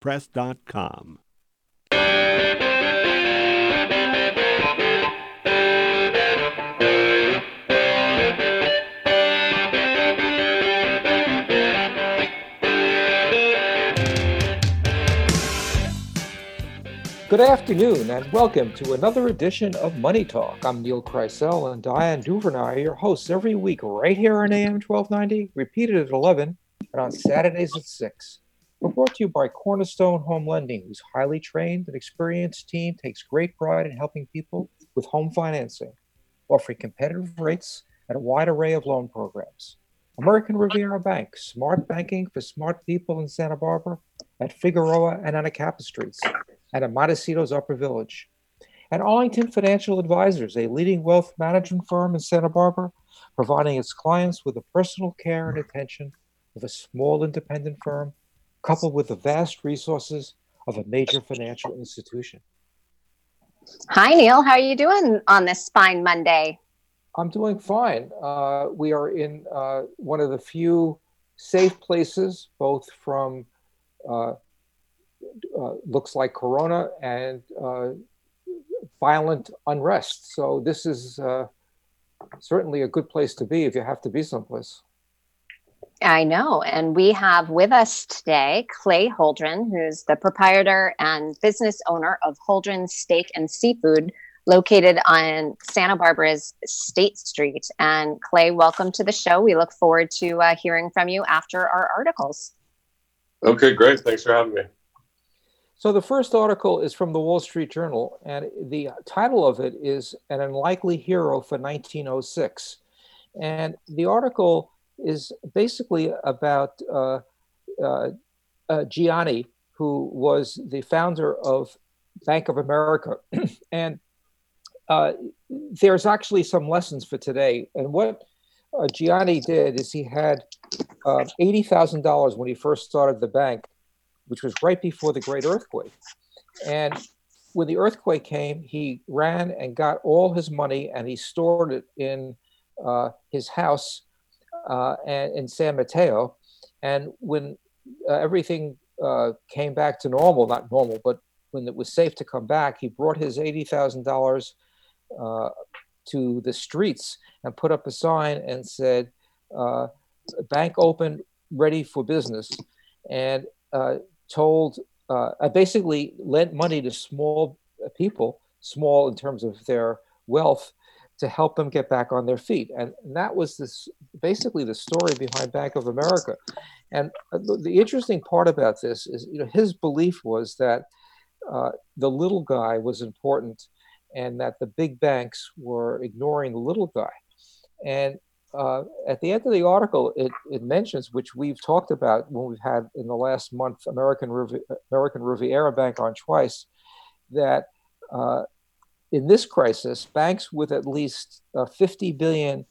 www.press.com. Good afternoon, and welcome to another edition of Money Talk. I'm Neil Kreisel, and Diane Dewberry are your hosts every week right here on AM 1290, repeated at 11, and on Saturdays at 6. We're brought to you by Cornerstone Home Lending, whose highly trained and experienced team takes great pride in helping people with home financing, offering competitive rates and a wide array of loan programs. American Riviera Bank, smart banking for smart people in Santa Barbara at Figueroa and Anacapa Streets and at Montecito's Upper Village. And Arlington Financial Advisors, a leading wealth management firm in Santa Barbara, providing its clients with the personal care and attention of a small independent firm, coupled with the vast resources of a major financial institution. Hi, Neil. How are you doing on this fine Monday? I'm doing fine. Uh, we are in uh, one of the few safe places, both from uh, uh, looks like corona and uh, violent unrest. So this is uh, certainly a good place to be if you have to be someplace. I know. And we have with us today Clay Holdren, who's the proprietor and business owner of Holdren Steak and Seafood, located on Santa Barbara's State Street. And Clay, welcome to the show. We look forward to uh, hearing from you after our articles. Okay, great. Thanks for having me. So the first article is from the Wall Street Journal, and the title of it is An Unlikely Hero for 1906. And the article is basically about uh, uh, uh, Giannini, who was the founder of Bank of America. and uh, there's actually some lessons for today. And what uh, Giannini did is he had uh, $80,000 when he first started the bank which was right before the great earthquake. And when the earthquake came, he ran and got all his money and he stored it in uh, his house uh, and in San Mateo. And when uh, everything uh, came back to normal, not normal, but when it was safe to come back, he brought his $80,000 uh, to the streets and put up a sign and said, uh, Bank open, ready for business. And uh, told, uh, I basically lent money to small people, small in terms of their wealth, to help them get back on their feet. And, and that was this basically the story behind Bank of America. And uh, the, the interesting part about this is, you know, his belief was that uh, the little guy was important and that the big banks were ignoring the little guy. And uh, at the end of the article, it, it mentions, which we've talked about when we've had in the last month American, American Riviera Bank on twice, that uh, in this crisis, banks with at least uh, 50 billion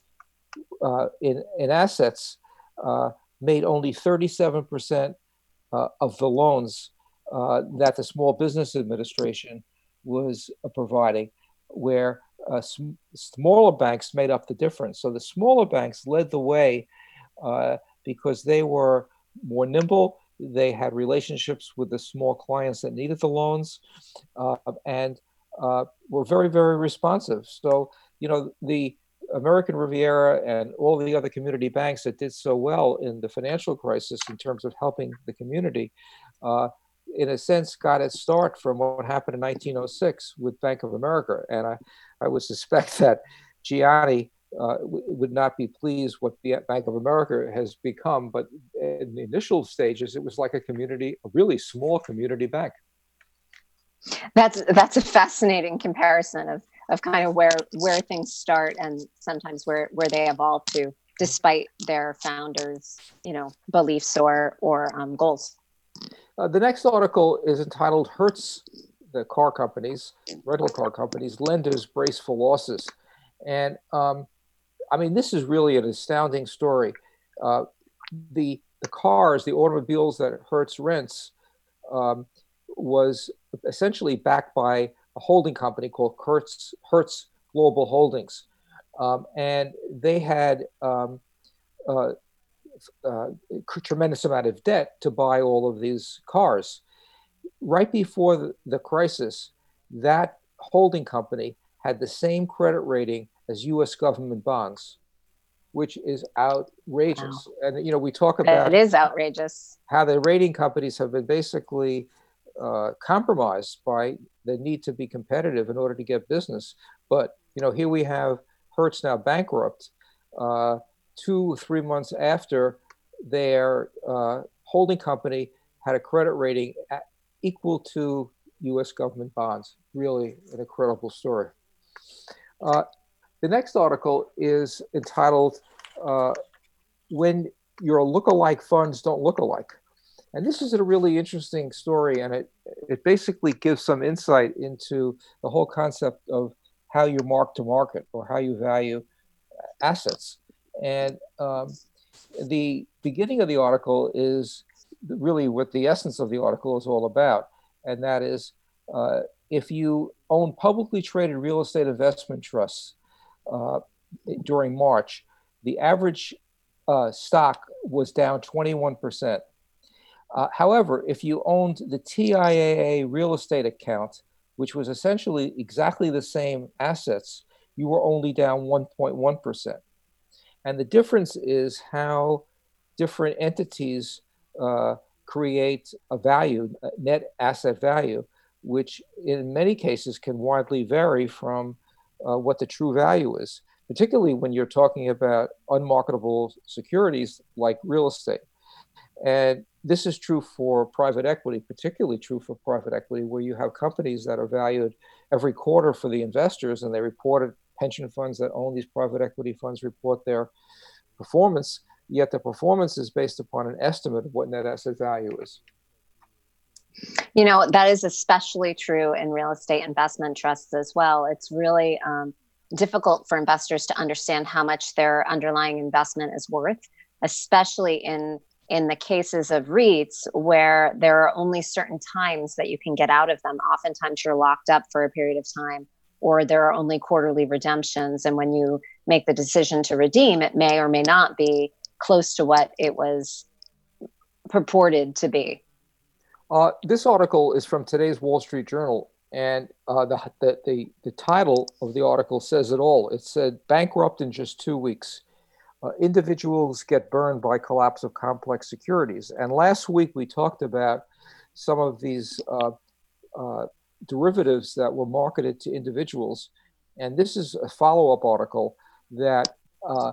uh, in, in assets uh, made only 37% uh, of the loans that the Small Business Administration was providing, where uh, sm- smaller banks made up the difference. So the smaller banks led the way uh, because they were more nimble. They had relationships with the small clients that needed the loans, uh, and uh, were very, very responsive. So you know the American Riviera and all the other community banks that did so well in the financial crisis in terms of helping the community uh, in a sense, got its start from what happened in 1906 with Bank of America. And I, I would suspect that Giannini uh, would not be pleased what Bank of America has become. But in the initial stages, it was like a community, a really small community bank. That's that's a fascinating comparison of of kind of where where things start and sometimes where where they evolve to, despite their founders, you know, beliefs or or um, goals. Uh, the next article is entitled Hertz, the car companies, rental car companies, lenders brace for losses. And um, I mean, this is really an astounding story. Uh, the, the cars, the automobiles that Hertz rents, um, was essentially backed by a holding company called Hertz, Hertz Global Holdings. Um, and they had um, uh, uh, tremendous amount of debt to buy all of these cars. right before the, the crisis, that holding company had the same credit rating as U.S. government bonds, which is outrageous. And you know, we talk about It is outrageous. how the rating companies have been basically uh, compromised by the need to be competitive in order to get business. But you know, here we have Hertz now bankrupt, uh, two three months after their uh, holding company had a credit rating at, equal to U.S. government bonds. Really, an incredible story. Uh, the next article is entitled uh, "When Your Lookalike Funds Don't Look Alike." And this is a really interesting story, and it, it basically gives some insight into the whole concept of how you mark to market or how you value assets. And um, the beginning of the article is really what the essence of the article is all about, and that is uh, if you own publicly traded real estate investment trusts uh, during March, the average uh, stock was down 21%. Uh, however, if you owned the TIAA real estate account, which was essentially exactly the same assets, you were only down 1.1%. And the difference is how different entities uh, create a value, a net asset value, which in many cases can widely vary from uh, what the true value is, particularly when you're talking about unmarketable securities like real estate. And this is true for private equity, particularly true for private equity, where you have companies that are valued every quarter for the investors and they report it. Pension funds that own these private equity funds report their performance, yet the performance is based upon an estimate of what net asset value is. You know, that is especially true in real estate investment trusts as well. It's really um, difficult for investors to understand how much their underlying investment is worth, especially in in the cases of REITs where there are only certain times that you can get out of them. Oftentimes you're locked up for a period of time, or there are only quarterly redemptions. And when you make the decision to redeem, it may or may not be close to what it was purported to be. Uh, this article is from today's Wall Street Journal, and uh, the, the, the, the title of the article says it all. It said, Bankrupt in just two weeks uh, individuals get burned by collapse of complex securities. And last week we talked about some of these uh, uh, derivatives that were marketed to individuals. And this is a follow-up article that uh,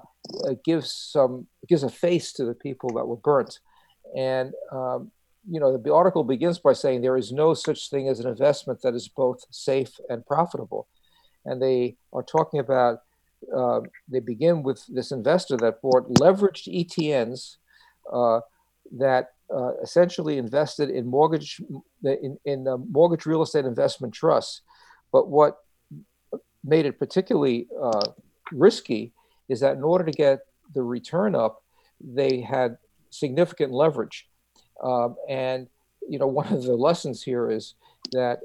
gives some gives a face to the people that were burnt. And um, you know, the article begins by saying there is no such thing as an investment that is both safe and profitable. And they are talking about uh, they begin with this investor that bought leveraged ETNs uh, that uh, essentially invested in mortgage in, in mortgage real estate investment trusts. But what made it particularly uh, risky is that in order to get the return up, they had significant leverage. Um, and you know, one of the lessons here is that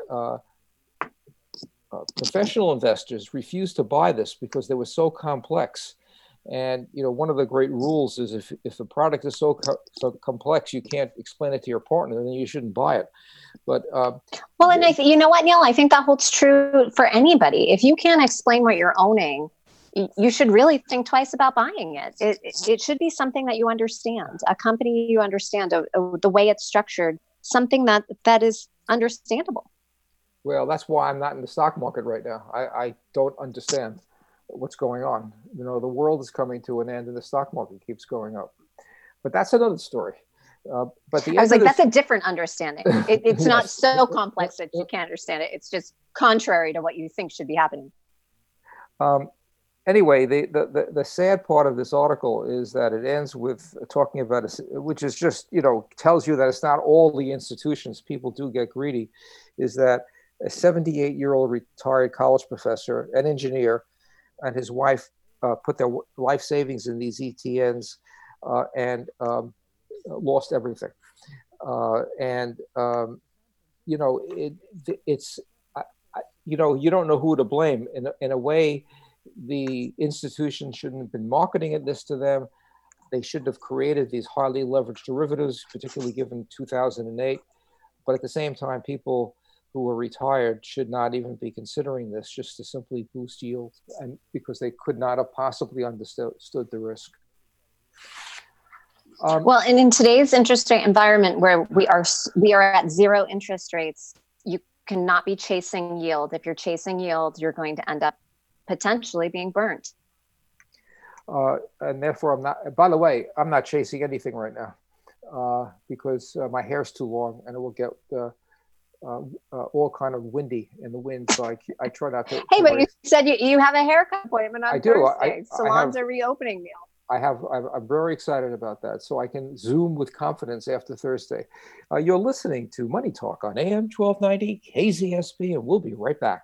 uh, professional investors refused to buy this because they were so complex. And you know, one of the great rules is if if the product is so co- so complex, you can't explain it to your partner, then you shouldn't buy it. But uh, well, and I th- you know what, Neil, I think that holds true for anybody. If you can't explain what you're owning, you should really think twice about buying it. It it should be something that you understand, a company you understand, a, a, the way it's structured, something that that is understandable. Well, that's why I'm not in the stock market right now. I, I don't understand what's going on. You know, the world is coming to an end and the stock market keeps going up. But that's another story. Uh, but the I was like, that's a different understanding. It, it's yes. not so complex that you can't understand it. It's just contrary to what you think should be happening. Um, anyway, the, the, the, sad part of this article is that it ends with talking about, a, which is just, you know, tells you that it's not all the institutions. People do get greedy, is that a 78 year old retired college professor, an engineer, and his wife uh, put their life savings in these ETNs uh, and um, lost everything. Uh, and, um, you know, it, it's, I, I, you know, you don't know who to blame. In, in a way, the institution shouldn't have been marketing this to them. They shouldn't have created these highly leveraged derivatives, particularly given 2008 but at the same time, people who are retired should not even be considering this just to simply boost yield and because they could not have possibly understood the risk. Um, well, and in today's interest rate environment where we are we are at zero interest rates, you cannot be chasing yield. If you're chasing yield, you're going to end up potentially being burnt. Uh, and therefore, I'm not. By the way, I'm not chasing anything right now uh, because uh, my hair's too long and it will get uh, uh, uh, all kind of windy in the wind. So I, I try not to. Hey, but you said you, you have a haircut appointment on I do. Thursday. I, Salons I have, are reopening, Neil. I have. I'm, I'm, very excited about that. So I can zoom with confidence after Thursday. you're listening to Money Talk on AM 1290 KZSB, and we'll be right back.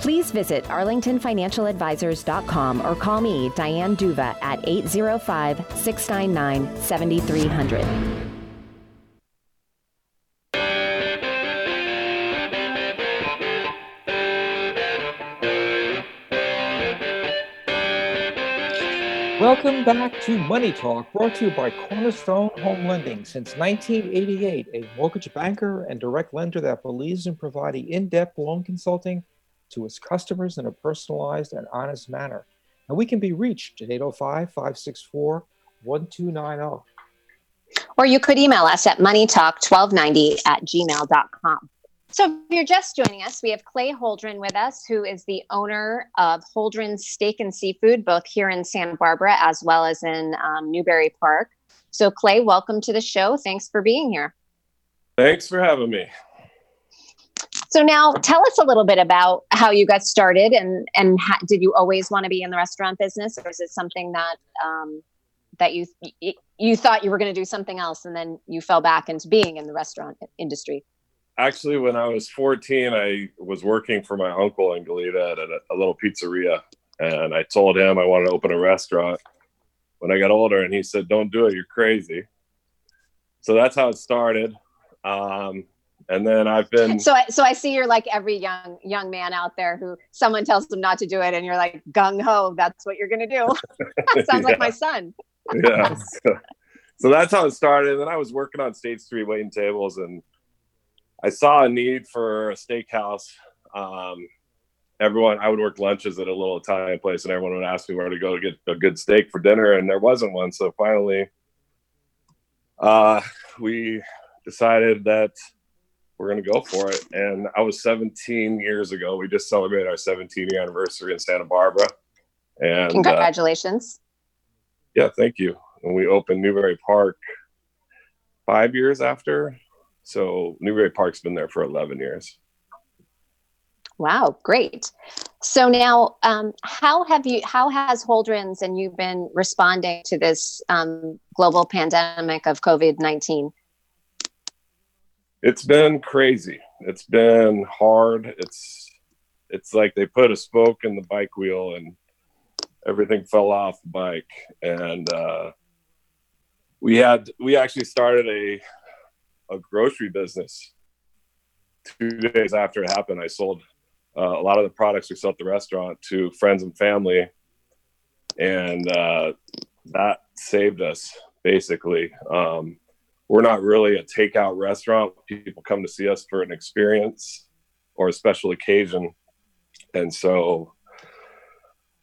Please visit arlingtonfinancialadvisors.com or call me, Diane Dewberry, at 805 699 7300. Welcome back to Money Talk, brought to you by Cornerstone Home Lending. Since 1988, a mortgage banker and direct lender that believes in providing in depth loan consulting to its customers in a personalized and honest manner. And we can be reached at 805 564 1290. Or you could email us at moneytalk1290 at gmail.com. So, if you're just joining us, we have Clay Holdren with us, who is the owner of Holdren's Steak and Seafood, both here in Santa Barbara as well as in um, Newbury Park. So, Clay, welcome to the show. Thanks for being here. Thanks for having me. So now tell us a little bit about how you got started and and did you always want to be in the restaurant business or is it something that um, that you you thought you were going to do something else and then you fell back into being in the restaurant industry? Actually, when I was 14, I was working for my uncle in Goleta at a, a little pizzeria, and I told him I wanted to open a restaurant. When I got older, and he said, "Don't do it, you're crazy." So that's how it started. Um, and then I've been so I, so I see you're like every young young man out there who someone tells them not to do it and you're like gung ho that's what you're gonna do. Sounds yeah. like my son. Yeah. So, so, that's how it started. And then I was working on State Street waiting tables and I saw a need for a steakhouse. Um, everyone I would work lunches at a little Italian place and everyone would ask me where to go to get a good steak for dinner and there wasn't one. So finally uh, we decided that we're going to go for it. And I was 17 years ago. We just celebrated our 17th anniversary in Santa Barbara. And uh, congratulations. Uh, yeah, thank you. And we opened Newbury Park five years after. So Newbury Park's been there for 11 years. Wow, great. So now, um, how have you? How has Holdrens and you been responding to this um, global pandemic of COVID nineteen? It's been crazy. It's been hard. It's it's like they put a spoke in the bike wheel and everything fell off the bike. And uh, we had we actually started a a grocery business two days after it happened. I sold uh, a lot of the products we sell at the restaurant to friends and family, and uh, that saved us basically. Um, we're not really a takeout restaurant. People come to see us for an experience or a special occasion, and so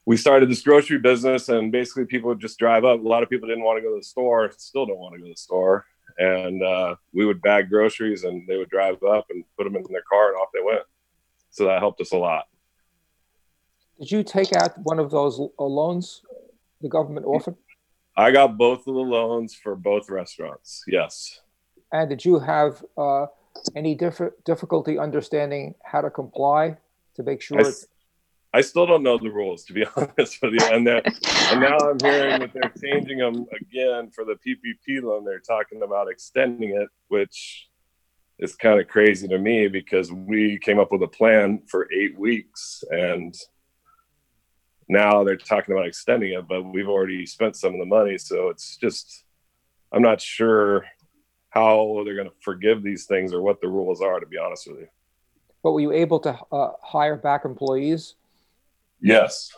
we started this grocery business. And basically, people would just drive up. A lot of people didn't want to go to the store, still don't want to go to the store, and uh, we would bag groceries, and they would drive up and put them in their car, and off they went so that helped us a lot. Did you take out one of those uh, loans the government offered? I got both of the loans for both restaurants. Yes. And did you have uh, any diff- difficulty understanding how to comply to make sure? I, I, still don't know the rules, to be honest with you. And, and now I'm hearing that they're changing them again for the PPP loan. They're talking about extending it, which is kind of crazy to me because we came up with a plan for eight weeks and now they're talking about extending it, but we've already spent some of the money. So it's just, I'm not sure how they're going to forgive these things or what the rules are, to be honest with you. But were you able to uh, hire back employees? Yes.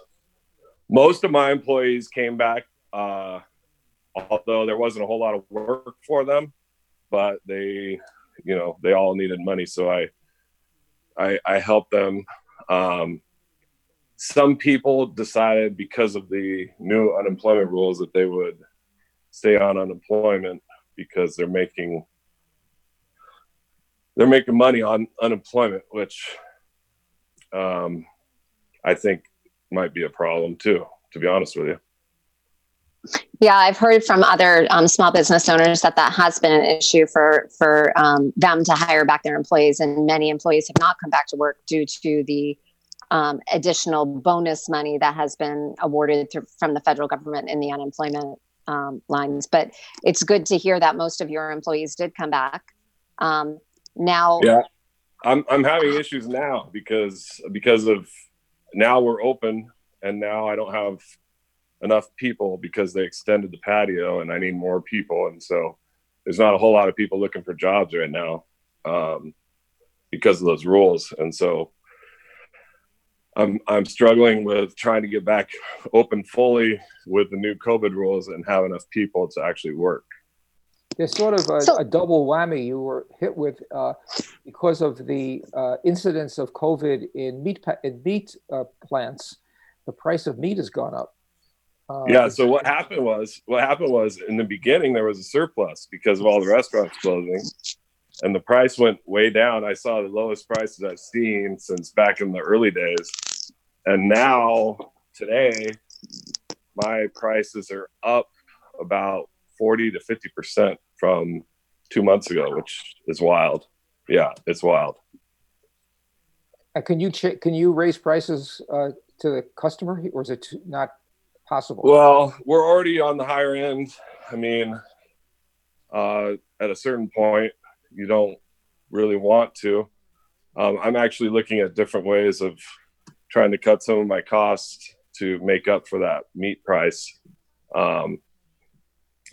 Most of my employees came back, uh, although there wasn't a whole lot of work for them, but they you know they all needed money so i i, I helped them um, some people decided because of the new unemployment rules that they would stay on unemployment because they're making they're making money on unemployment which um, i think might be a problem too to be honest with you. Yeah, I've heard from other um, small business owners that that has been an issue for for um, them to hire back their employees, and many employees have not come back to work due to the um, additional bonus money that has been awarded to, from the federal government in the unemployment um, lines. But it's good to hear that most of your employees did come back. Um, now, yeah, I'm I'm having issues now because because of now we're open, and now I don't have enough people because they extended the patio and I need more people. And so there's not a whole lot of people looking for jobs right now um, because of those rules. And so I'm, I'm struggling with trying to get back open fully with the new COVID rules and have enough people to actually work. There's sort of a, so, a double whammy you were hit with uh, because of the uh, incidence of COVID in meat, in meat uh, plants. The price of meat has gone up. Uh, yeah. So what happened was, what happened was, in the beginning there was a surplus because of all the restaurants closing, and the price went way down. I saw the lowest prices I've seen since back in the early days, and now today, my prices are up about forty to fifty percent from two months ago, which is wild. Yeah, it's wild. Uh, can you ch- can you raise prices uh, to the customer, or is it not possible? Well, we're already on the higher end. I mean, uh, at a certain point, you don't really want to. Um, I'm actually looking at different ways of trying to cut some of my costs to make up for that meat price. Um,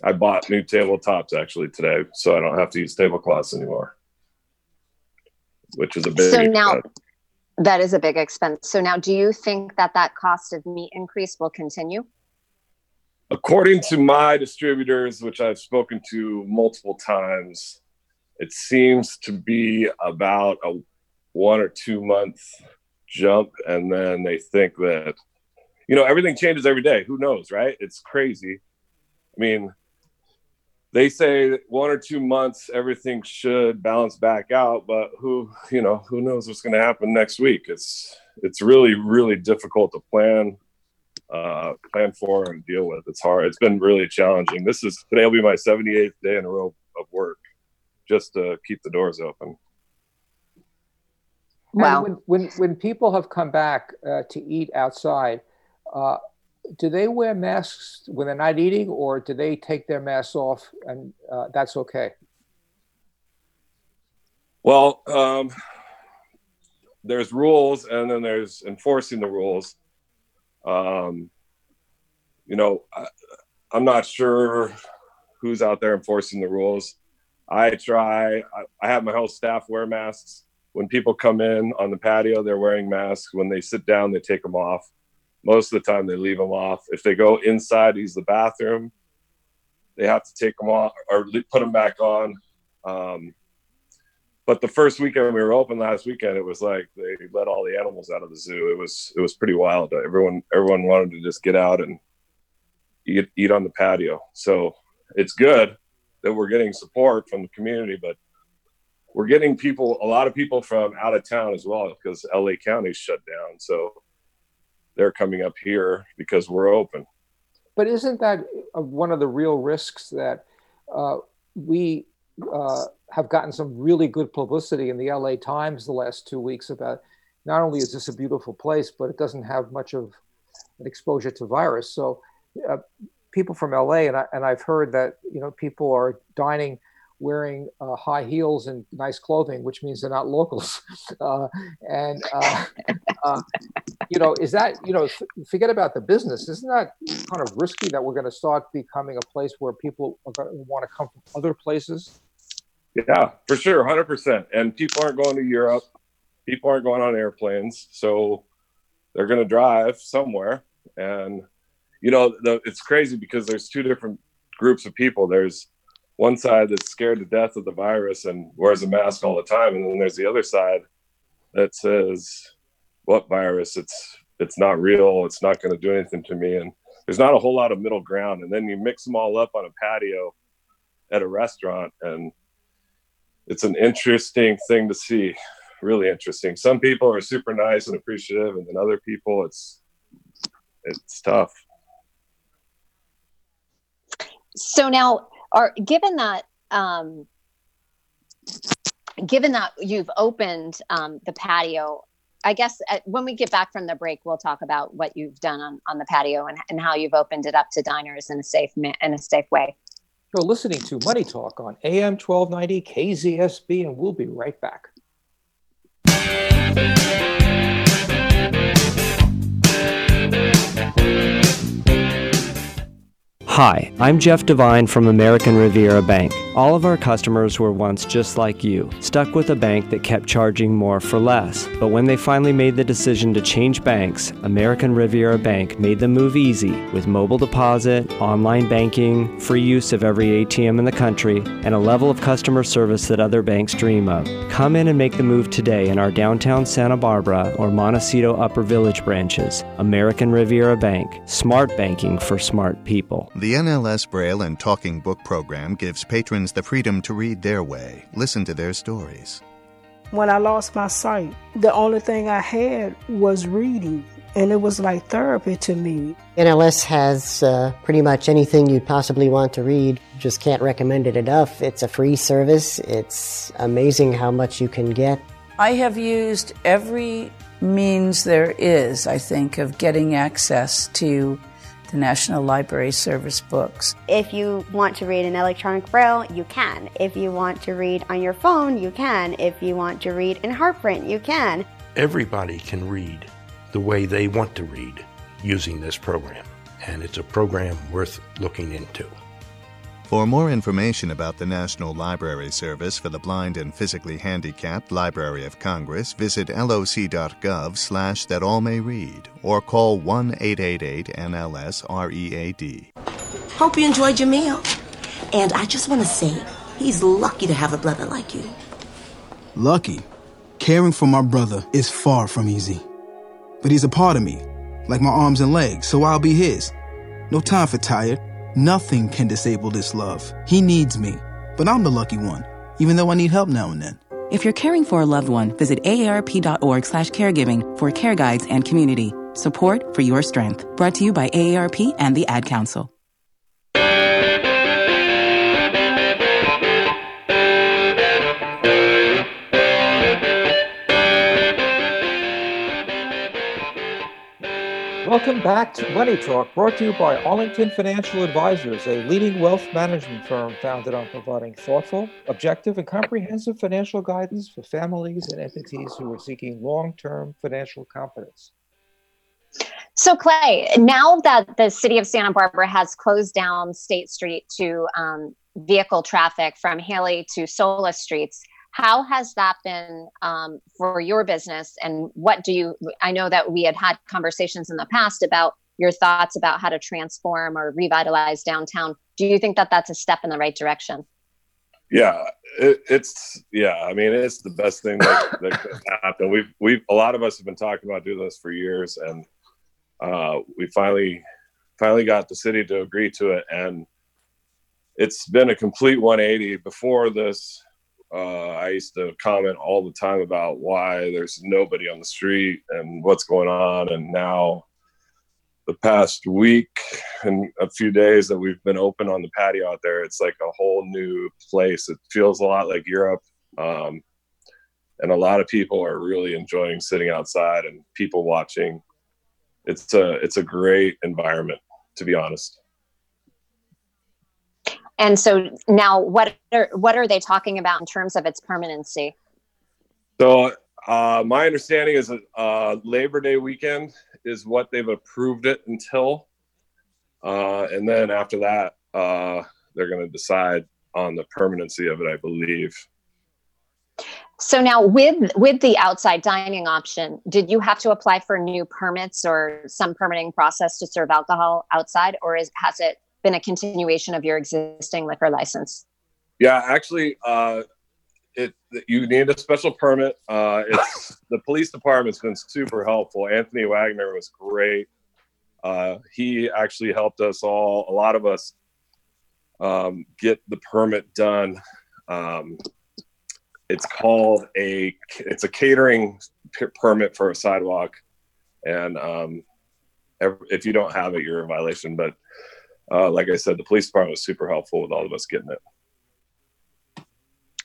I bought new tabletops actually today, so I don't have to use tablecloths anymore, which is a big. So now, that is a big expense. So now, do you think that that cost of meat increase will continue? According to my distributors, which I've spoken to multiple times, it seems to be about a one or two month jump. And then they think that, you know, everything changes every day. Who knows, right? It's crazy. I mean, they say one or two months everything should balance back out but who you know who knows what's going to happen next week it's it's really really difficult to plan uh plan for and deal with it's hard it's been really challenging this is today will be my 78th day in a row of work just to keep the doors open Wow. When, when, when people have come back uh, to eat outside, uh, do they wear masks when they're not eating, or do they take their masks off and uh, that's okay? Well, um, there's rules, and then there's enforcing the rules. Um, you know, I, I'm not sure who's out there enforcing the rules. I try. I, I have my whole staff wear masks. When people come in on the patio, they're wearing masks. When they sit down, they take them off. Most of the time, they leave them off. If they go inside, use the bathroom, they have to take them off or put them back on. Um, but the first weekend we were open last weekend, it was like they let all the animals out of the zoo. It was it was pretty wild. Everyone everyone wanted to just get out and eat eat on the patio. So it's good that we're getting support from the community, but we're getting people a lot of people from out of town as well because LA County's shut down. So they're coming up here because we're open. But isn't that one of the real risks that uh, we uh, have gotten some really good publicity in the LA Times the last two weeks about not only is this a beautiful place, but it doesn't have much of an exposure to virus. So uh, people from LA, and, I, and I've heard that, you know, people are dining wearing uh, high heels and nice clothing, which means they're not locals. Uh, and, uh, uh, you know, is that, you know, forget about the business. Isn't that kind of risky that we're going to start becoming a place where people want to come from other places? Yeah, for sure, 100%. And people aren't going to Europe. People aren't going on airplanes. So they're going to drive somewhere. And, you know, the, it's crazy because there's two different groups of people. There's one side that's scared to death of the virus and wears a mask all the time. And then there's the other side that says, what virus? It's, it's not real. It's not going to do anything to me. And there's not a whole lot of middle ground. And then you mix them all up on a patio at a restaurant and it's an interesting thing to see really interesting some people are super nice and appreciative and then other people it's it's tough so now are given that um given that you've opened um, the patio i guess at, uh, when we get back from the break we'll talk about what you've done on, on the patio and, and how you've opened it up to diners in a safe in a safe way you're listening to Money Talk on AM 1290 KZSB, and we'll be right back. Hi, I'm Jeff Devine from American Riviera Bank. All of our customers were once just like you, stuck with a bank that kept charging more for less. But when they finally made the decision to change banks, American Riviera Bank made the move easy with mobile deposit, online banking, free use of every ATM in the country, and a level of customer service that other banks dream of. Come in and make the move today in our downtown Santa Barbara or Montecito Upper Village branches. American Riviera Bank, smart banking for smart people. The NLS Braille and Talking Book program gives patrons the freedom to read their way, listen to their stories. When I lost my sight, the only thing I had was reading, and it was like therapy to me. NLS has uh, pretty much anything you'd possibly want to read. Just can't recommend it enough. It's a free service, it's amazing how much you can get. I have used every means there is, I think, of getting access to the National Library Service books. If you want to read in electronic braille, you can. If you want to read on your phone, you can. If you want to read in print, you can. Everybody can read the way they want to read using this program, and it's a program worth looking into. For more information about the National Library Service for the Blind and Physically Handicapped Library of Congress, visit loc.gov slash that all may read or call 1-888-NLS-READ. Hope you enjoyed your meal. And I just want to say, he's lucky to have a brother like you. Lucky? Caring for my brother is far from easy. But he's a part of me, like my arms and legs, so I'll be his. No time for tired Nothing can disable this love. He needs me, but I'm the lucky one, even though I need help now and then. If you're caring for a loved one, visit aarp.org slash caregiving for care guides and community. Support for your strength. Brought to you by AARP and the Ad Council. Welcome back to Money Talk, brought to you by Arlington Financial Advisors, a leading wealth management firm founded on providing thoughtful, objective, and comprehensive financial guidance for families and entities who are seeking long term financial confidence. So, Clay, now that the city of Santa Barbara has closed down State Street to um, vehicle traffic from Haley to Sola Streets, how has that been um, for your business? And what do you, I know that we had had conversations in the past about your thoughts about how to transform or revitalize downtown. Do you think that that's a step in the right direction? Yeah, it, it's yeah. I mean, it's the best thing that, that could happen. We've we've a lot of us have been talking about doing this for years, and uh, we finally finally got the city to agree to it, and it's been a complete 180. Before this, uh, I used to comment all the time about why there's nobody on the street and what's going on. And now, the past week and a few days that we've been open on the patio out there, it's like a whole new place. It feels a lot like Europe. Um, and a lot of people are really enjoying sitting outside and people watching. It's a it's a great environment, to be honest. And so now, what are what are they talking about in terms of its permanency? So uh, my understanding is that uh, Labor Day weekend is what they've approved it until, uh, and then after that, uh, they're going to decide on the permanency of it. I believe. So now, with with the outside dining option, did you have to apply for new permits or some permitting process to serve alcohol outside, or is has it been a continuation of your existing liquor license? Yeah, actually, uh, it you need a special permit. Uh, it's the police department's been super helpful. Anthony Wagner was great. Uh, he actually helped us all, a lot of us, um, get the permit done. Um, it's called a it's a catering p- permit for a sidewalk, and um, if you don't have it, you're in violation. But uh, like I said, the police department was super helpful with all of us getting it.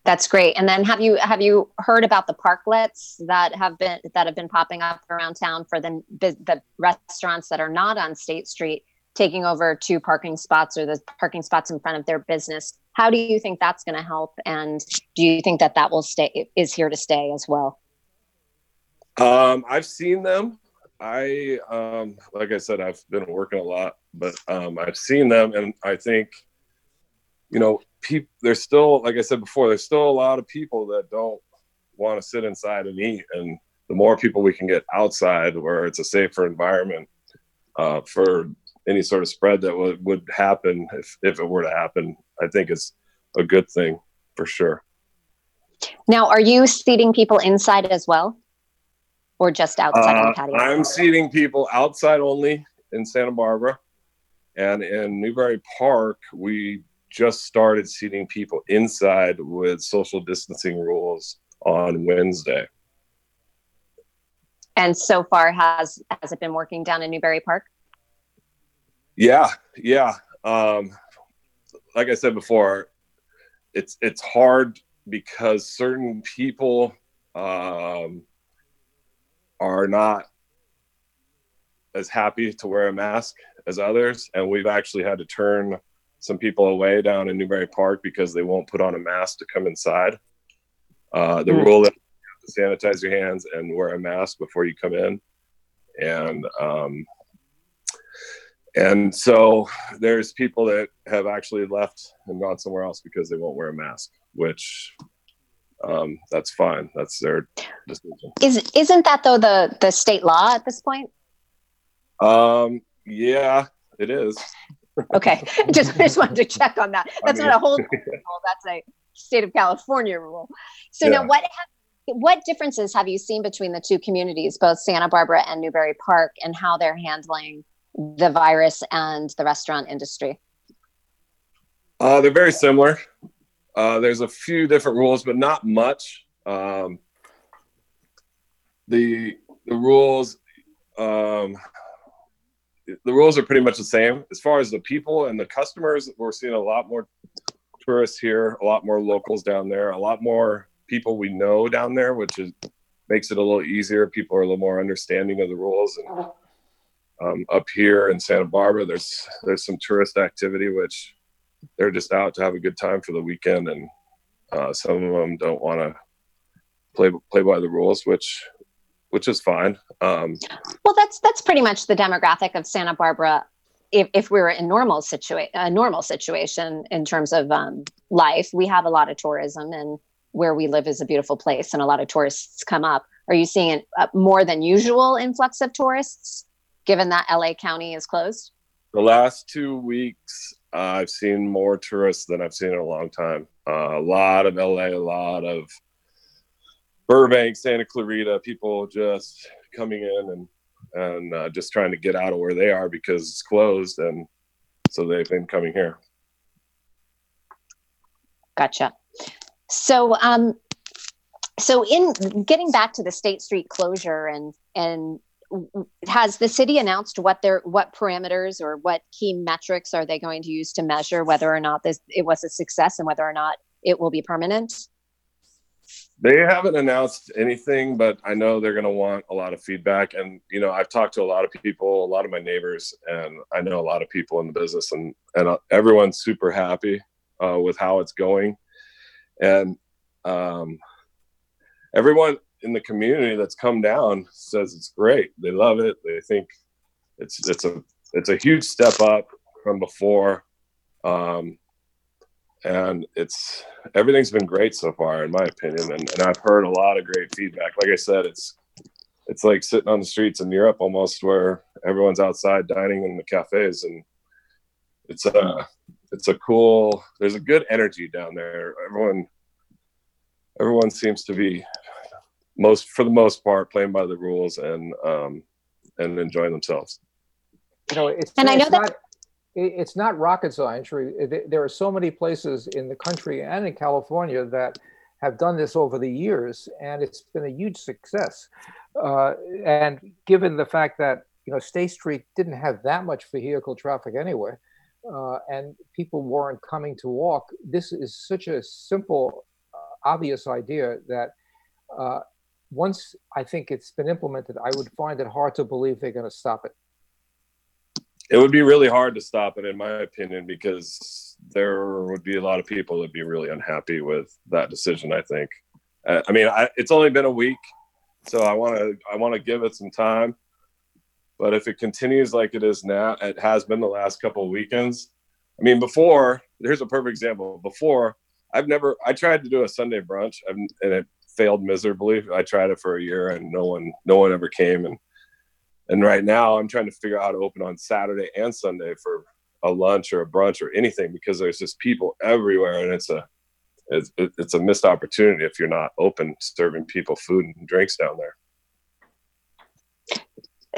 That's great. And then have you have you heard about the parklets that have been that have been popping up around town for the the restaurants that are not on State Street taking over two parking spots or the parking spots in front of their business? How do you think that's going to help? And do you think that that will stay is here to stay as well? Um, I've seen them. I um, like I said, I've been working a lot, but um, I've seen them, and I think, you know, people. There's still, like I said before, there's still a lot of people that don't want to sit inside and eat, and the more people we can get outside, where it's a safer environment uh, for any sort of spread that would would happen if if it were to happen, I think is a good thing for sure. Now, are you seating people inside as well? Or just outside uh, on the patio? I'm seating people outside only in Santa Barbara. And in Newbury Park, we just started seating people inside with social distancing rules on Wednesday. And so far, has has it been working down in Newbury Park? Yeah, yeah. Um, like I said before, it's it's hard because certain people um, are not as happy to wear a mask as others. And we've actually had to turn some people away down in Newbury Park because they won't put on a mask to come inside. Uh, the mm. rule is to sanitize your hands and wear a mask before you come in. And um, and so there's people that have actually left and gone somewhere else because they won't wear a mask, which um, that's fine. That's their decision. Is isn't that though the the state law at this point? Um, yeah, it is. okay, just just wanted to check on that. That's I mean, not a whole rule. That's a state of California rule. So yeah. now, what have, what differences have you seen between the two communities, both Santa Barbara and Newbury Park, and how they're handling the virus and the restaurant industry? Uh, they're very similar. Uh, there's a few different rules, but not much. Um, the the rules um, the rules are pretty much the same as far as the people and the customers. We're seeing a lot more tourists here, a lot more locals down there, a lot more people we know down there, which is makes it a little easier. People are a little more understanding of the rules, and Um, up here in Santa Barbara, there's there's some tourist activity which they're just out to have a good time for the weekend, and uh, some of them don't want to play play by the rules, which which is fine. Um, well, that's that's pretty much the demographic of Santa Barbara. If, if we were in normal situation, a normal situation in terms of um, life, we have a lot of tourism, and where we live is a beautiful place, and a lot of tourists come up. Are you seeing a more than usual influx of tourists, given that LA County is closed? The last two weeks, uh, I've seen more tourists than I've seen in a long time. Uh, a lot of LA, a lot of Burbank, Santa Clarita, people just coming in and and uh, just trying to get out of where they are because it's closed, and so they've been coming here. Gotcha. So, um, so in getting back to the State Street closure and and has the city announced what their what parameters or what key metrics are they going to use to measure whether or not this it was a success and whether or not it will be permanent? They haven't announced anything, but I know they're going to want a lot of feedback. And you know, I've talked to a lot of people, a lot of my neighbors, and I know a lot of people in the business, and and uh, everyone's super happy uh, with how it's going. And um, everyone in the community that's come down says it's great. They love it. They think it's it's a it's a huge step up from before. Um, and it's everything's been great so far in my opinion and, and i've heard a lot of great feedback like i said it's it's like sitting on the streets in europe almost where everyone's outside dining in the cafes and it's a it's a cool there's a good energy down there everyone everyone seems to be most for the most part playing by the rules and um and enjoying themselves you know it's and i know it's that not, it's not rocket science. There are so many places in the country and in California that have done this over the years, and it's been a huge success. Uh, and given the fact that you know State Street didn't have that much vehicle traffic anyway, uh, and people weren't coming to walk, this is such a simple, uh, obvious idea that uh, once I think it's been implemented, I would find it hard to believe they're going to stop it. It would be really hard to stop it in my opinion because there would be a lot of people that'd be really unhappy with that decision i think. Uh, i mean I, it's only been a week so i want to i want to give it some time. But if it continues like it is now it has been the last couple of weekends. I mean before here's a perfect example. Before i've never i tried to do a sunday brunch and it failed miserably. I tried it for a year and no one no one ever came. And and right now, I'm trying to figure out how to open on Saturday and Sunday for a lunch or a brunch or anything because there's just people everywhere, and it's a it's, it's a missed opportunity if you're not open serving people food and drinks down there.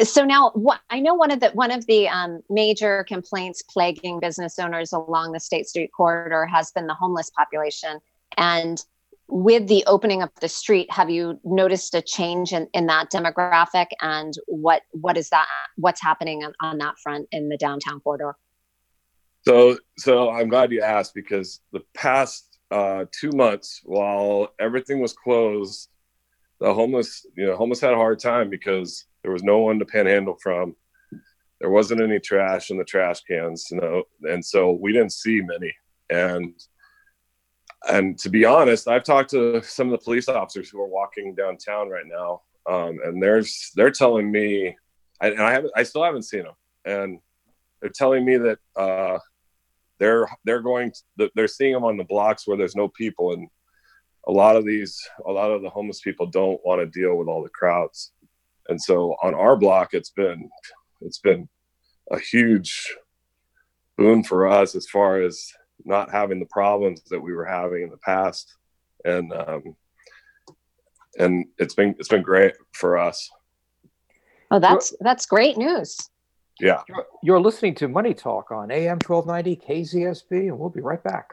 So now what i know one of the one of the um, major complaints plaguing business owners along the state street corridor has been the homeless population. And with the opening of the street, have you noticed a change in, in that demographic and what what is that what's happening on, on that front in the downtown corridor? So so I'm glad you asked because the past uh, two months, while everything was closed, the homeless you know homeless had a hard time because there was no one to panhandle from. There wasn't any trash in the trash cans, you know, and so we didn't see many. And and to be honest, I've talked to some of the police officers who are walking downtown right now, um, and there's they're telling me, and I haven't, I still haven't seen them, and they're telling me that uh, they're they're going, to, they're seeing them on the blocks where there's no people, and a lot of these, a lot of the homeless people don't want to deal with all the crowds, and so on our block, it's been, it's been a huge boon for us as far as not having the problems that we were having in the past. And um, and it's been it's been great for us. Oh that's that's great news. Yeah. You're, you're listening to money talk on am 1290 kzsb and we'll be right back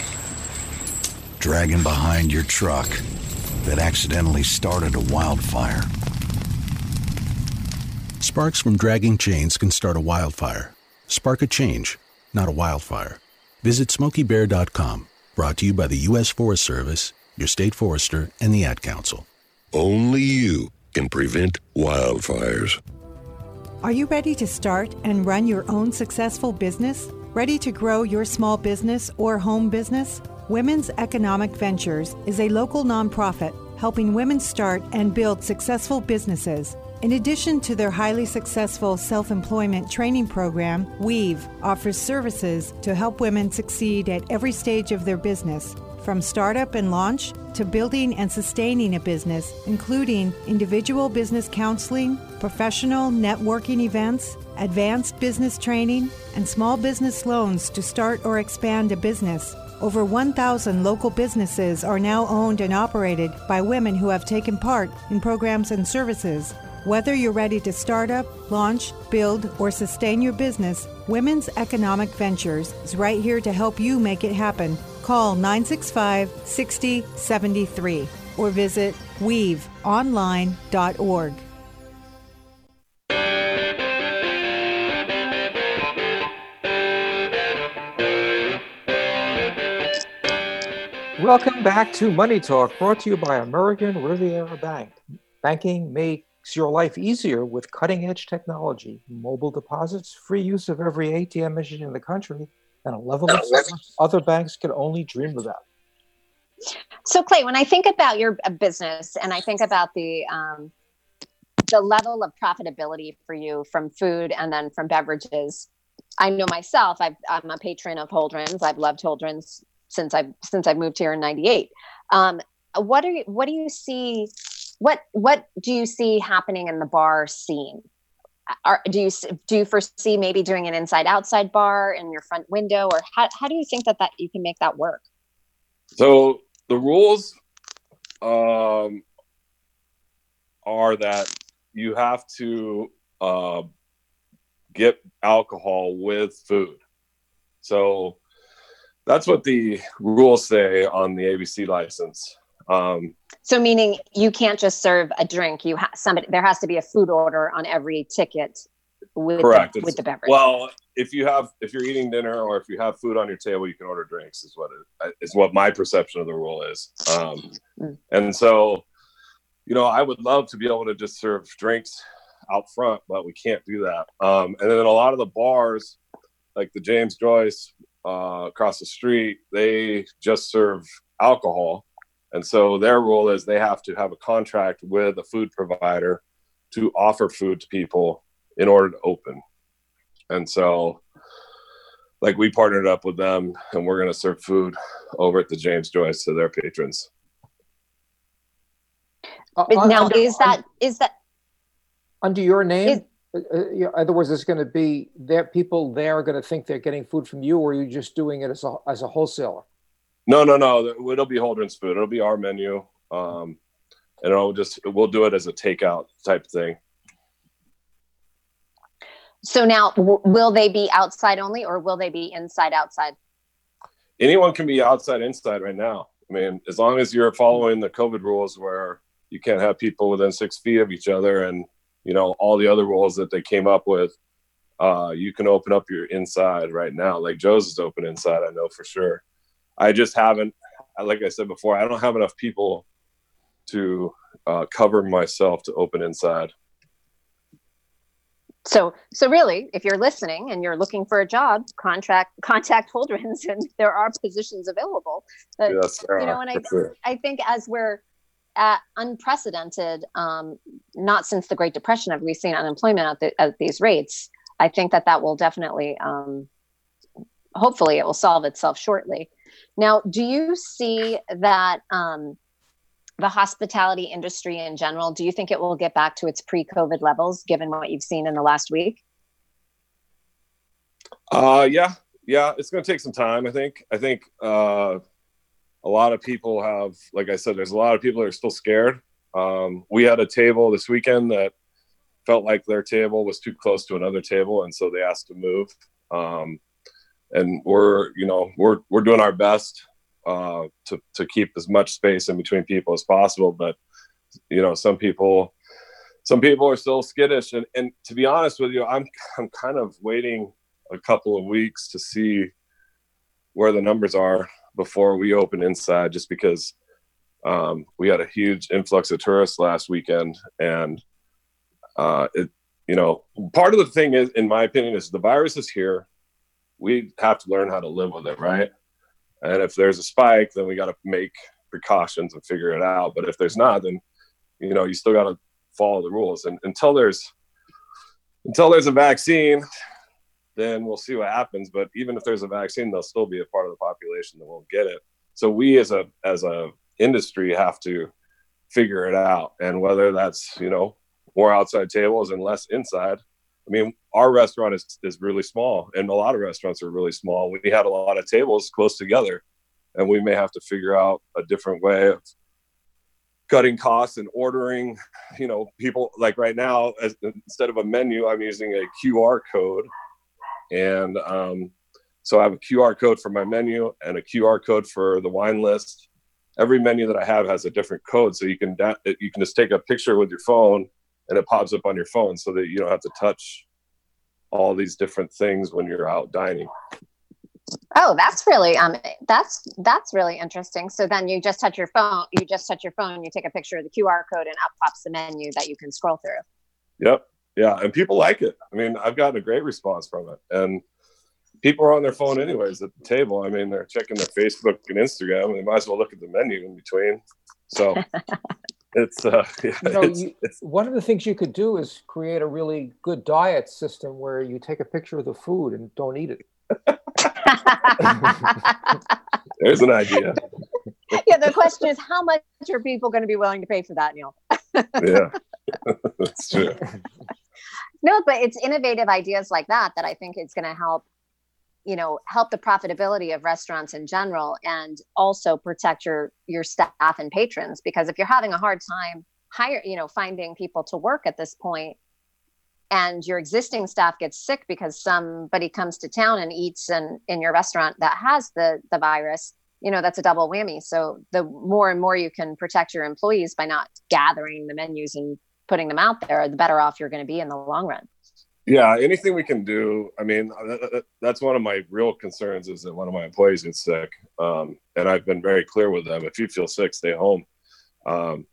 dragging behind your truck that accidentally started a wildfire. Sparks from dragging chains can start a wildfire. Spark a change, not a wildfire. Visit SmokeyBear.com. Brought to you by the U.S. Forest Service, your state forester, and the Ad Council. Only you can prevent wildfires. Are you ready to start and run your own successful business? Ready to grow your small business or home business? Women's Economic Ventures is a local nonprofit helping women start and build successful businesses. In addition to their highly successful self employment training program, Weave offers services to help women succeed at every stage of their business, from startup and launch to building and sustaining a business, including individual business counseling, professional networking events, advanced business training, and small business loans to start or expand a business. Over 1,000 local businesses are now owned and operated by women who have taken part in programs and services. Whether you're ready to start up, launch, build, or sustain your business, Women's Economic Ventures is right here to help you make it happen. Call 965 6073 or visit weaveonline.org. Welcome back to Money Talk, brought to you by American Riviera Bank. Banking makes your life easier with cutting edge technology, mobile deposits, free use of every ATM machine in the country, and a level of service other banks can only dream about. So, Clay, when I think about your uh, business and I think about the um, the level of profitability for you from food and then from beverages, I know myself. i am a patron of Holdren's. I've loved Holdren's since I've since I've moved here in '98. Um, what are you, what do you see? What what do you see happening in the bar scene? Are, do you do you foresee maybe doing an inside outside bar in your front window, or how how do you think that that you can make that work? So the rules um, are that you have to uh, get alcohol with food. So that's what the rules say on the ABC license. Um, so meaning you can't just serve a drink. You have somebody. There has to be a food order on every ticket with correct the, with the beverage. Well, if you have if you're eating dinner or if you have food on your table, you can order drinks. Is what it, is what my perception of the rule is. Um, Mm. and so, you know, I would love to be able to just serve drinks out front, but we can't do that. Um, and then a lot of the bars, like the James Joyce uh, across the street, they just serve alcohol. And so their rule is they have to have a contract with a food provider to offer food to people in order to open. And so, like, we partnered up with them and we're going to serve food over at the James Joyce to their patrons. Uh, But now under- is that is that under your name? Uh, uh, yeah, in other words, it's going to be there. People there are going to think they're getting food from you, or you're you just doing it as a as a wholesaler? No, no, no. It'll be Holdren's food. It'll be our menu. Um, and it'll just, we'll do it as a takeout type thing. so now w- will they be outside only or will they be inside outside? anyone can be outside inside right now i mean as long as you're following the covid rules where you can't have people within six feet of each other and you know all the other rules that they came up with uh, you can open up your inside right now like joe's is open inside i know for sure i just haven't like i said before i don't have enough people to uh, cover myself to open inside So so really, if you're listening and you're looking for a job, contract contact Holdren's and there are positions available. But, Yes, you know, and I sure. I think as we're at unprecedented, um, not since the Great Depression have we seen unemployment at, the, at these rates. I think that that will definitely, um, hopefully, it will solve itself shortly. Now, do you see that um, the hospitality industry in general? Do you think it will get back to its pre-COVID levels, given what you've seen in the last week? Uh, yeah, yeah, it's going to take some time. I think. I think uh, a lot of people have, like I said, there's a lot of people that are still scared. Um, we had a table this weekend that felt like their table was too close to another table, and so they asked to move. Um, and we're, you know, we're we're doing our best uh, to to keep as much space in between people as possible. But you know, some people some people are still skittish, and and to be honest with you, I'm I'm kind of waiting a couple of weeks to see where the numbers are before we open inside, just because um, we had a huge influx of tourists last weekend, and uh, it you know part of the thing is, in my opinion, is the virus is here. We have to learn how to live with it, right? And if there's a spike, then we got to make precautions and figure it out. But if there's not, then you know you still got to follow the rules. And until there's until there's a vaccine, then we'll see what happens. But even if there's a vaccine, there'll still be a part of the population that won't get it. So we as a as a industry have to figure it out. And whether that's, you know, more outside tables and less inside. I mean, our restaurant is, is really small and a lot of restaurants are really small. We had a lot of tables close together and we may have to figure out a different way of cutting costs and ordering you know people like right now as, instead of a menu i'm using a qr code and um, so i have a qr code for my menu and a qr code for the wine list every menu that i have has a different code so you can you can just take a picture with your phone and it pops up on your phone so that you don't have to touch all these different things when you're out dining Oh, that's really um that's that's really interesting. So then you just touch your phone, you just touch your phone, you take a picture of the QR code and up pops the menu that you can scroll through. Yep. Yeah, and people like it. I mean, I've gotten a great response from it. And people are on their phone anyways at the table. I mean, they're checking their Facebook and Instagram. They might as well look at the menu in between. So it's uh yeah, You know, it's, you, one of the things you could do is create a really good diet system where you take a picture of the food and don't eat it. there's an idea. yeah, the question is how much are people going to be willing to pay for that, Neil? Yeah. That's true. No, but it's innovative ideas like that that I think it's going to help, you know, help the profitability of restaurants in general and also protect your your staff and patrons because if you're having a hard time hire, you know, finding people to work at this point and your existing staff gets sick because somebody comes to town and eats in, in your restaurant that has the the virus, you know, that's a double whammy. So the more and more you can protect your employees by not gathering the menus and putting them out there, the better off you're going to be in the long run. Yeah, anything we can do. I mean, th- th- that's one of my real concerns is that one of my employees gets sick. Um, and I've been very clear with them if you feel sick, stay home. Um,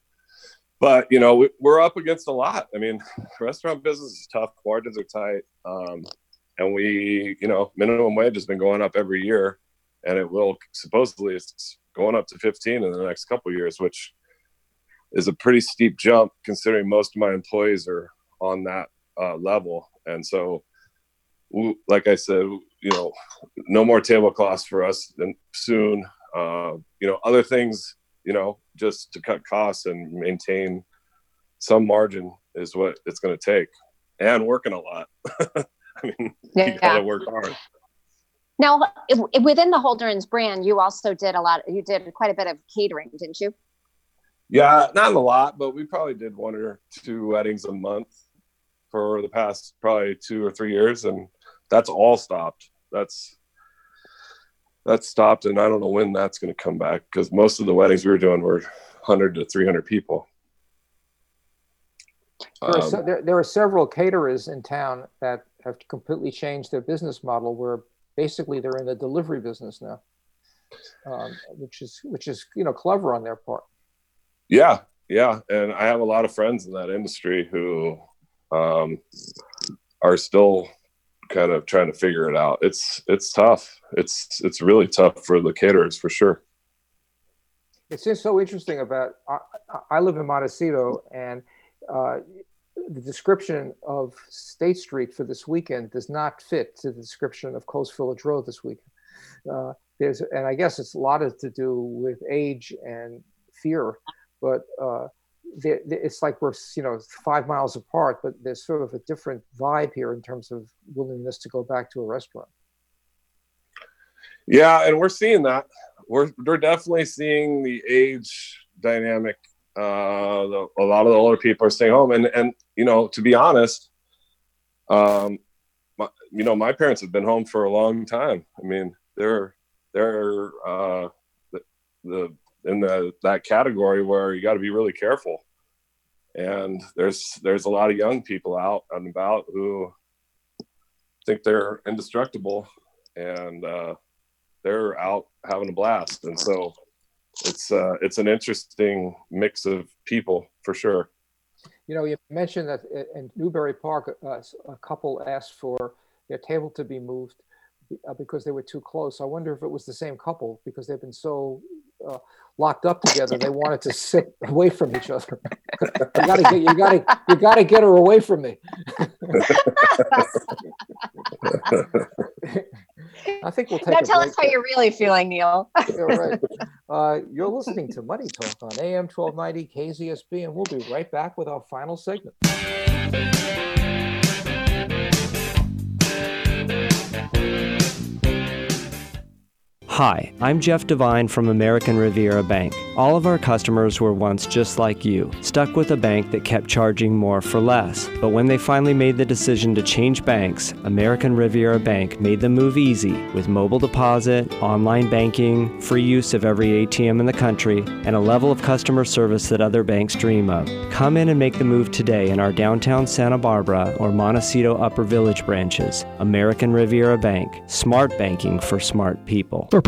but, you know, we, we're up against a lot. I mean, restaurant business is tough, margins are tight. Um, and we, you know, minimum wage has been going up every year. And it will supposedly it's going up to 15 in the next couple years, which is a pretty steep jump considering most of my employees are on that uh, level. And so, like I said, you know, no more tablecloths for us then soon. Uh, you know, other things, you know, just to cut costs and maintain some margin is what it's going to take. And working a lot. I mean, you got to work hard. Now, within the Holdrens brand, you also did a lot. You did quite a bit of catering, didn't you? Yeah, not a lot, but we probably did one or two weddings a month for the past probably two or three years, and that's all stopped. That's that's stopped, and I don't know when that's going to come back because most of the weddings we were doing were 100 to 300 people. There are, Um, there, there are several caterers in town that have completely changed their business model where basically they're in the delivery business now, um, which is which is you know clever on their part. Yeah, yeah, and I have a lot of friends in that industry who um, are still kind of trying to figure it out. It's it's tough. It's it's really tough for the caterers for sure. It's just so interesting about. I, I- live in Montecito, and uh, the description of State Street for this weekend does not fit to the description of Coast Village Road this weekend. Uh, there's, and I guess it's a lot to do with age and fear, but uh, there- it's like we're you know five miles apart, but there's sort of a different vibe here in terms of willingness to go back to a restaurant. Yeah, and we're seeing that. We're we're definitely seeing the age dynamic. Uh, the, a lot of the older people are staying home, and and you know, to be honest, um, my, you know, my parents have been home for a long time. I mean, they're they're uh, the, the in the that category where you got to be really careful. And there's there's a lot of young people out and about who think they're indestructible, and uh, they're out having a blast. And so it's uh, it's an interesting mix of people for sure. You know, you mentioned that in Newbury Park, uh, a couple asked for their table to be moved uh, because they were too close. I wonder if it was the same couple because they've been so uh, locked up together. They wanted to sit away from each other. you gotta get you gotta you gotta get her away from me. I think we'll take. Now tell us how you're really feeling, Neil. you're right. Uh, you're listening to Money Talk on AM 1290 KZSB, and we'll be right back with our final segment. Hi, I'm Jeff DeVine from American Riviera Bank. All of our customers were once just like you, stuck with a bank that kept charging more for less. But when they finally made the decision to change banks, American Riviera Bank made the move easy with mobile deposit, online banking, free use of every ATM in the country, and a level of customer service that other banks dream of. Come in and make the move today in our downtown Santa Barbara or Montecito Upper Village branches. American Riviera Bank, smart banking for smart people. For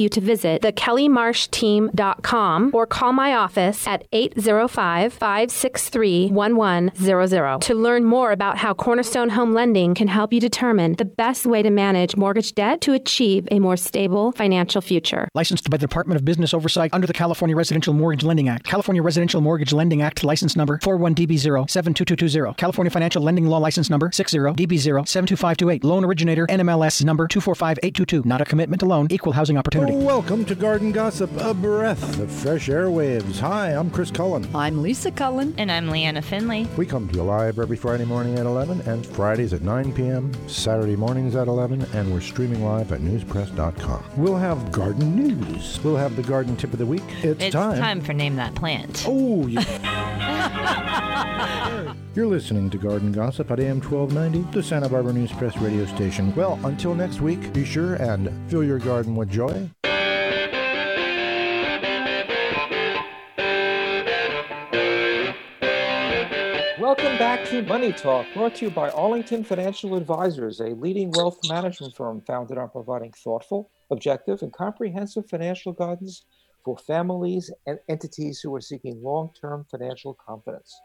you to visit thekellymarshteam.com or call my office at 805 563 1100 to learn more about how Cornerstone Home Lending can help you determine the best way to manage mortgage debt to achieve a more stable financial future. Licensed by the Department of Business Oversight under the California Residential Mortgage Lending Act. California Residential Mortgage Lending Act license number 41DB0 California Financial Lending Law license number 60DB0 Loan originator NMLS number 245822. Not a commitment to loan. Equal housing opportunity. Welcome to Garden Gossip, a breath of fresh airwaves. Hi, I'm Chris Cullen. I'm Lisa Cullen. And I'm Leanna Finley. We come to you live every Friday morning at 11 and Fridays at 9 p.m., Saturday mornings at 11, and we're streaming live at newspress.com. We'll have garden news. We'll have the garden tip of the week. It's, time it's time. time for Name That Plant. Oh, yeah. You're listening to Garden Gossip at AM 1290, the Santa Barbara News Press radio station. Well, until next week, be sure and fill your garden with joy. Welcome back to Money Talk, brought to you by Arlington Financial Advisors, a leading wealth management firm founded on providing thoughtful, objective, and comprehensive financial guidance for families and entities who are seeking long-term financial confidence.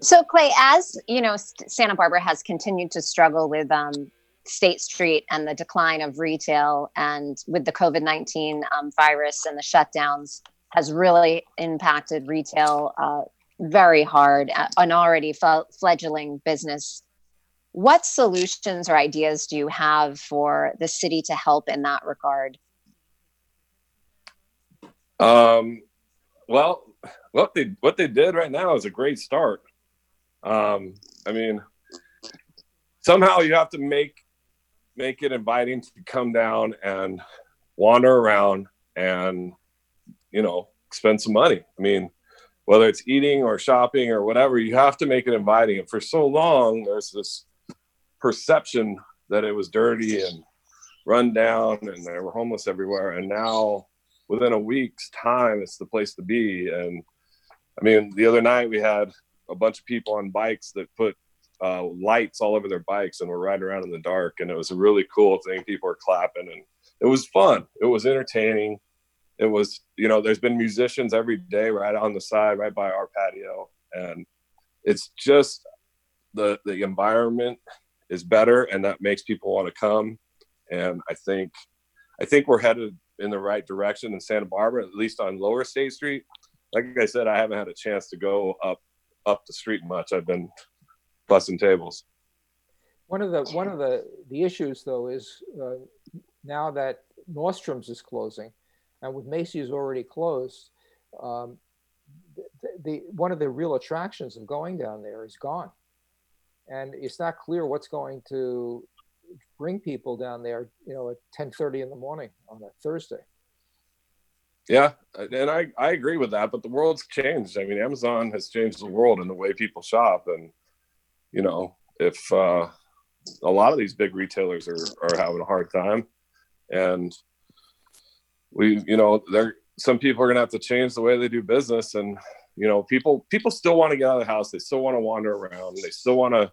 So, Clay, as you know, Santa Barbara has continued to struggle with um, State Street and the decline of retail, and with the COVID 19 um, virus and the shutdowns, has really impacted retail uh, very hard, uh, an already fledgling business. What solutions or ideas do you have for the city to help in that regard? Um, well, what they what they did right now is a great start. Um, I mean, somehow you have to make make it inviting to come down and wander around and you know spend some money. I mean, whether it's eating or shopping or whatever, you have to make it inviting. And for so long, there's this perception that it was dirty and run down and there were homeless everywhere. And now, within a week's time, it's the place to be. And I mean, the other night we had a bunch of people on bikes that put uh, lights all over their bikes and were riding around in the dark. And it was a really cool thing. People were clapping and it was fun. It was entertaining. It was, you know, there's been musicians every day right on the side, right by our patio. And it's just the, the environment is better and that makes people want to come. And I think, I think we're headed in the right direction in Santa Barbara, at least on Lower State Street. Like I said, I haven't had a chance to go up up the street much. I've been busting tables. One of the one of the the issues though is uh, now that Nordstrom's is closing, and with Macy's already closed, um, the, the one of the real attractions of going down there is gone, and it's not clear what's going to bring people down there. You know, at ten thirty in the morning on a Thursday. Yeah, and I I agree with that. But the world's changed. I mean, Amazon has changed the world and the way people shop, and you know, if uh, a lot of these big retailers are are having a hard time, and we you know they're some people are gonna have to change the way they do business, and you know, people people still want to get out of the house. They still want to wander around. They still want to.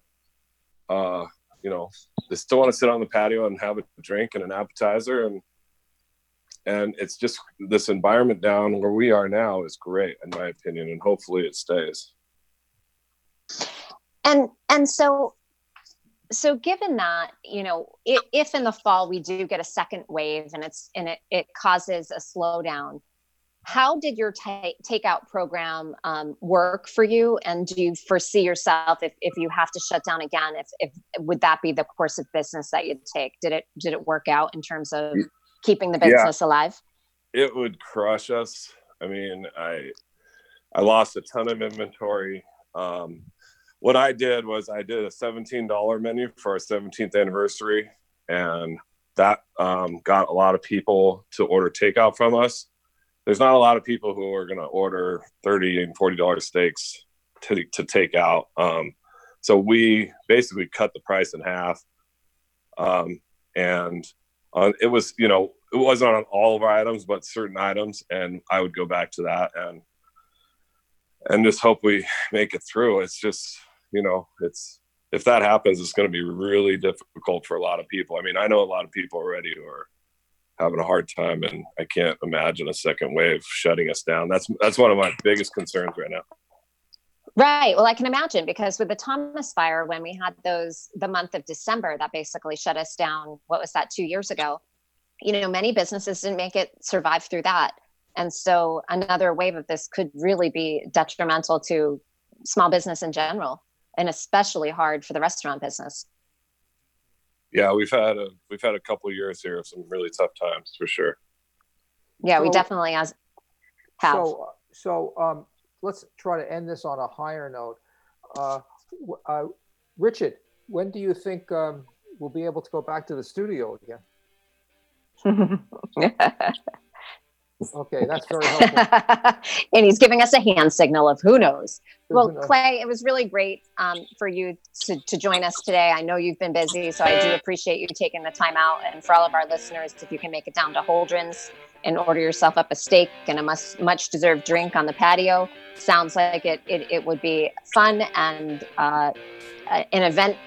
Uh, you know, they still want to sit on the patio and have a drink and an appetizer and and it's just this environment down where we are now is great in my opinion and hopefully it stays and and so so given that you know if, if in the fall we do get a second wave and it's and it, it causes a slowdown how did your t- takeout program um, work for you and do you foresee yourself if, if you have to shut down again if, if would that be the course of business that you'd take did it did it work out in terms of keeping the business yeah, alive? It would crush us. I mean, I I lost a ton of inventory. Um, what I did was I did a $17 menu for our 17th anniversary, and that um, got a lot of people to order takeout from us. There's not a lot of people who are going to order 30 and $40 steaks to, to take out. Um, so we basically cut the price in half. Um, and on it was you know it wasn't on all of our items but certain items and i would go back to that and and just hope we make it through it's just you know it's if that happens it's going to be really difficult for a lot of people i mean i know a lot of people already who are having a hard time and i can't imagine a second wave shutting us down that's that's one of my biggest concerns right now Right. Well, I can imagine because with the Thomas fire, when we had those, the month of December, that basically shut us down. What was that, two years ago? You know, many businesses didn't make it survive through that. And so another wave of this could really be detrimental to small business in general and especially hard for the restaurant business. Yeah, we've had a we've had a couple of years here of some really tough times for sure. Yeah, so, we definitely as have. So, so um, let's try to end this on a higher note. Uh, uh, Richard, when do you think um, we'll be able to go back to the studio again? okay, that's very helpful. and he's giving us a hand signal of who knows. Well, Clay, it was really great um, for you to, to join us today. I know you've been busy, so I do appreciate you taking the time out. And for all of our listeners, if you can make it down to Holdren's and order yourself up a steak and a much, much deserved drink on the patio, sounds like it, it, it would be fun and uh, an event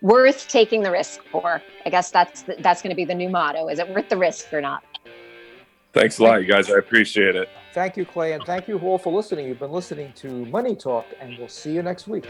worth taking the risk for. I guess that's that's going to be the new motto. Is it worth the risk or not? Thanks a lot, you guys. I appreciate it. Thank you, Clay, and thank you all for listening. You've been listening to Money Talk, and we'll see you next week.